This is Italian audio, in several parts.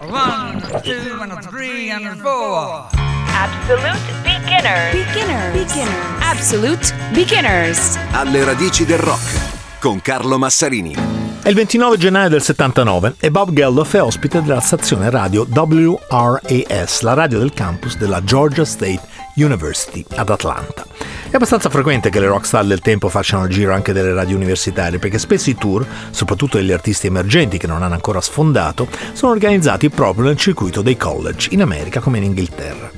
One, two, and three, and four. Absolute beginners. Beginners. Beginners. Absolute beginners. Alle radici del rock con Carlo Massarini. È il 29 gennaio del 79 e Bob Geldof è ospite della stazione radio WRAS, la radio del campus della Georgia State University ad Atlanta. È abbastanza frequente che le rockstar del tempo facciano il giro anche delle radio universitarie, perché spesso i tour, soprattutto degli artisti emergenti che non hanno ancora sfondato, sono organizzati proprio nel circuito dei college, in America come in Inghilterra.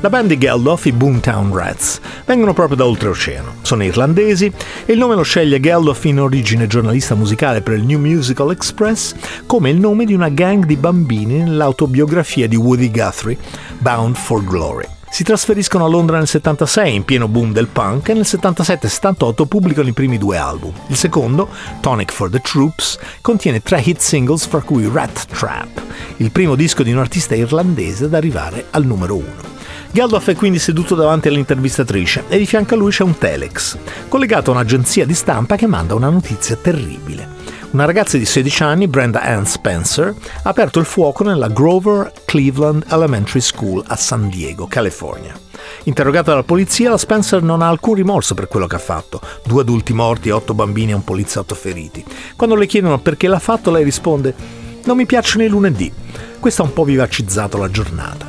La band di Geldof, i Boomtown Rats, vengono proprio da oltreoceano. Sono irlandesi e il nome lo sceglie Geldof in origine giornalista musicale per il New Musical Express come il nome di una gang di bambini nell'autobiografia di Woody Guthrie, Bound for Glory. Si trasferiscono a Londra nel 76, in pieno boom del punk, e nel 77-78 pubblicano i primi due album. Il secondo, Tonic for the Troops, contiene tre hit singles fra cui Rat Trap, il primo disco di un artista irlandese ad arrivare al numero uno. Geldof è quindi seduto davanti all'intervistatrice e di fianco a lui c'è un telex, collegato a un'agenzia di stampa che manda una notizia terribile. Una ragazza di 16 anni, Brenda Ann Spencer, ha aperto il fuoco nella Grover Cleveland Elementary School a San Diego, California. Interrogata dalla polizia, la Spencer non ha alcun rimorso per quello che ha fatto. Due adulti morti, otto bambini e un poliziotto feriti. Quando le chiedono perché l'ha fatto, lei risponde: Non mi piacciono i lunedì. Questo ha un po' vivacizzato la giornata.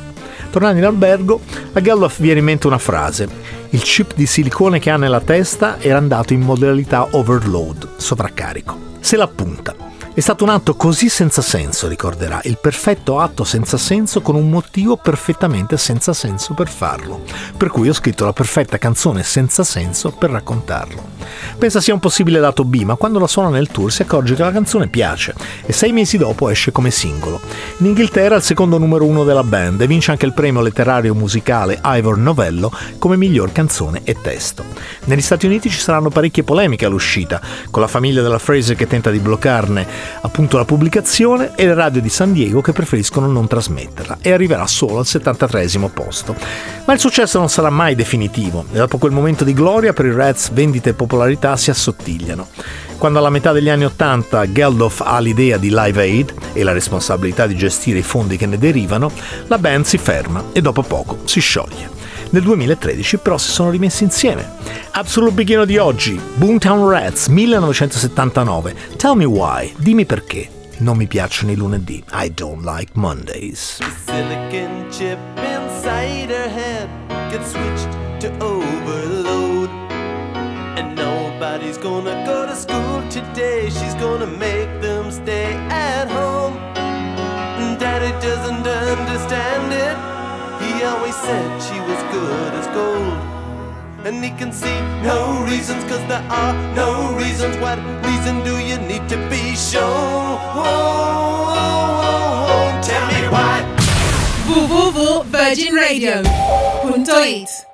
Tornando in albergo, a Geldof viene in mente una frase. Il chip di silicone che ha nella testa era andato in modalità overload, sovraccarico. Se l'appunta. È stato un atto così senza senso, ricorderà, il perfetto atto senza senso con un motivo perfettamente senza senso per farlo. Per cui ho scritto la perfetta canzone senza senso per raccontarlo. Pensa sia un possibile dato B, ma quando la suona nel tour si accorge che la canzone piace e sei mesi dopo esce come singolo. In Inghilterra è il secondo numero uno della band e vince anche il premio letterario musicale Ivor Novello come miglior canzone e testo. Negli Stati Uniti ci saranno parecchie polemiche all'uscita, con la famiglia della Fraser che tenta di bloccarne appunto la pubblicazione e le radio di San Diego che preferiscono non trasmetterla e arriverà solo al 73 posto. Ma il successo non sarà mai definitivo e dopo quel momento di gloria per i Reds vendite e popolarità si assottigliano. Quando alla metà degli anni 80 Geldof ha l'idea di Live Aid e la responsabilità di gestire i fondi che ne derivano, la band si ferma e dopo poco si scioglie. Nel 2013 però si sono rimessi insieme. Absolute Beginner di oggi, Boomtown Rats 1979. Tell me why, dimmi perché. Non mi piacciono i lunedì. I don't like Mondays. The silicon chip inside her head gets switched to overload. And nobody's gonna go to school today. She's gonna make them stay at home. Daddy doesn't understand it. He always said she was good as gold. And he can see no reasons, cause there are no reasons. What reason do you need to be shown? Tell me why. www.virginradio.it